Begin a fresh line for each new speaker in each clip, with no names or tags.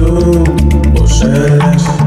tú posees.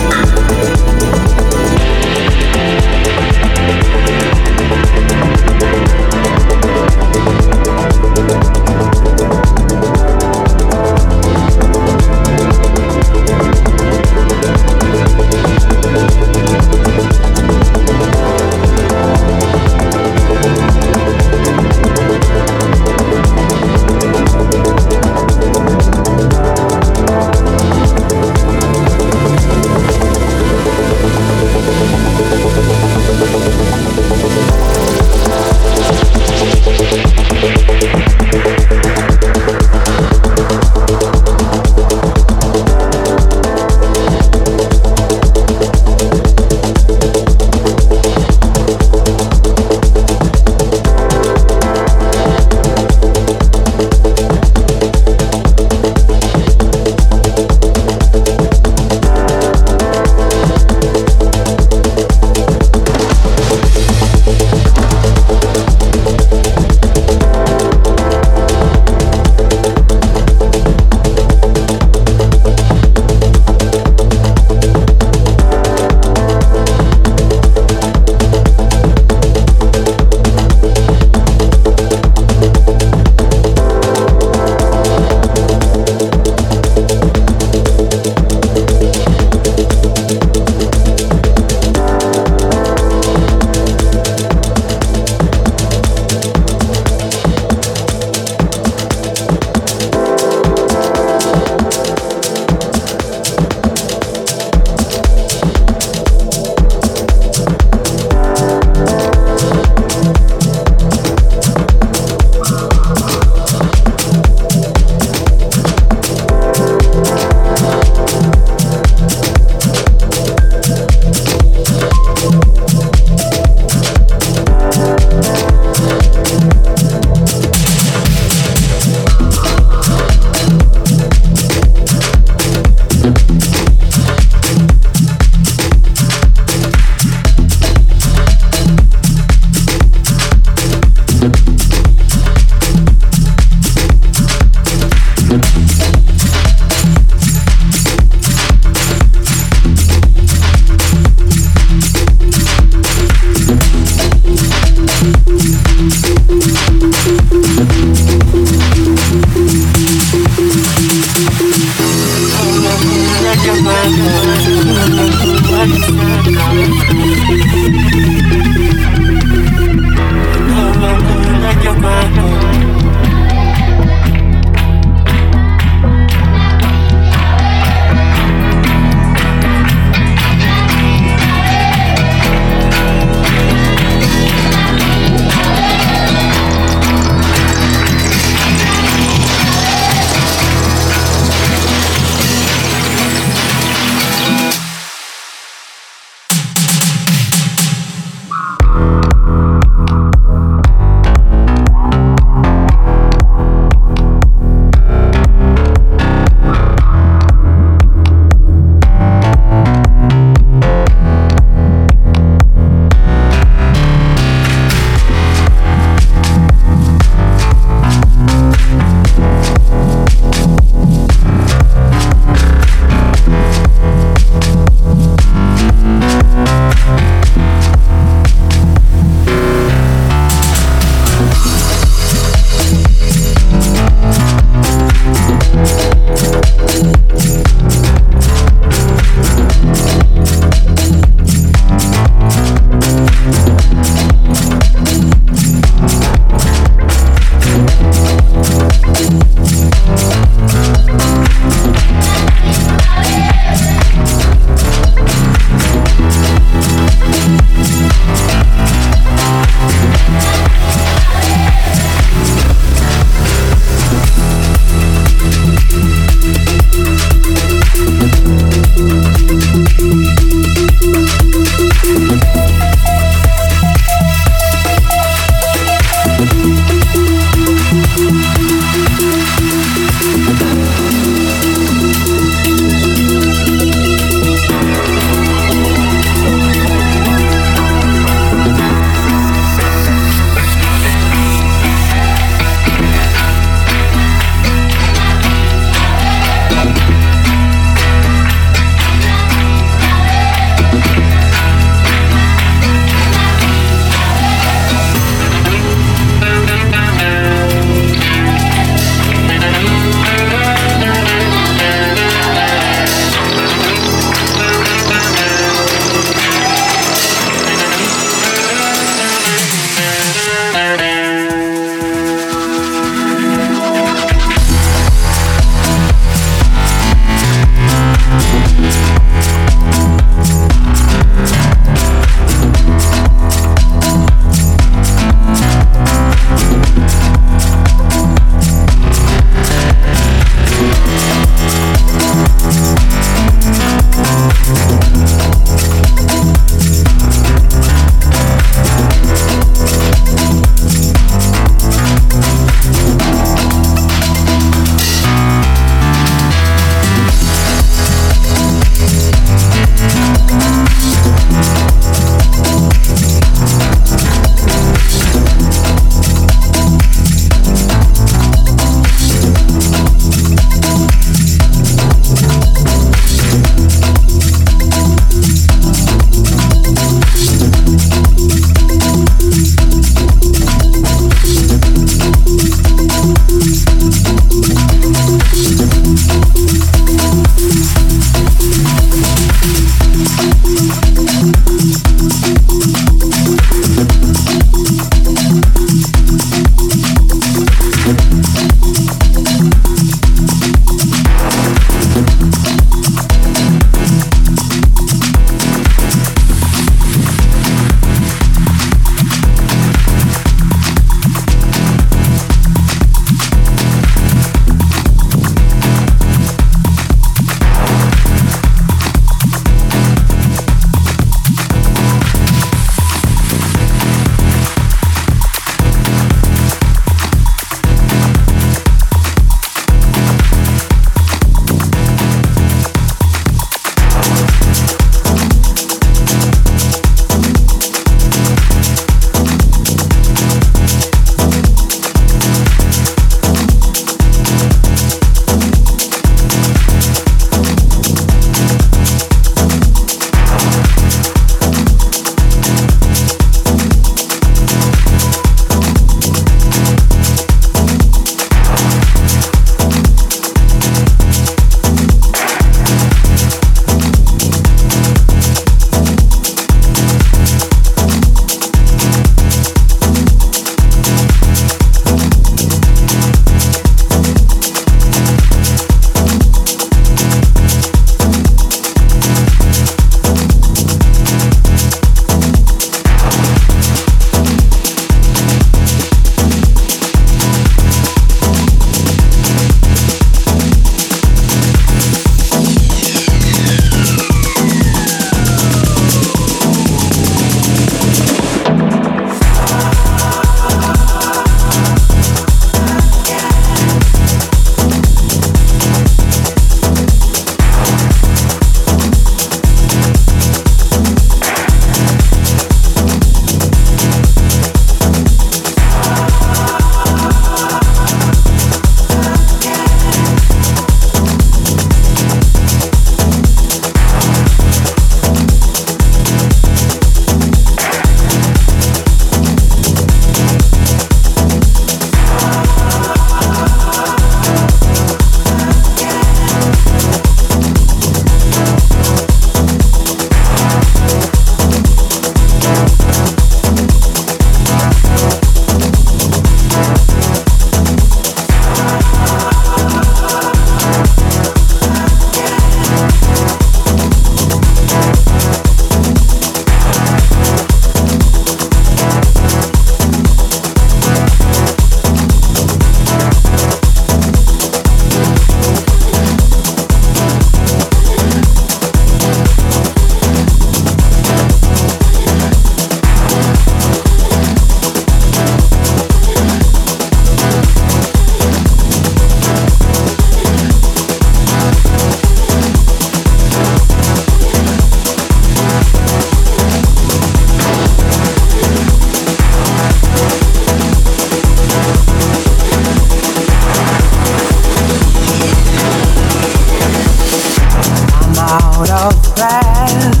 fire.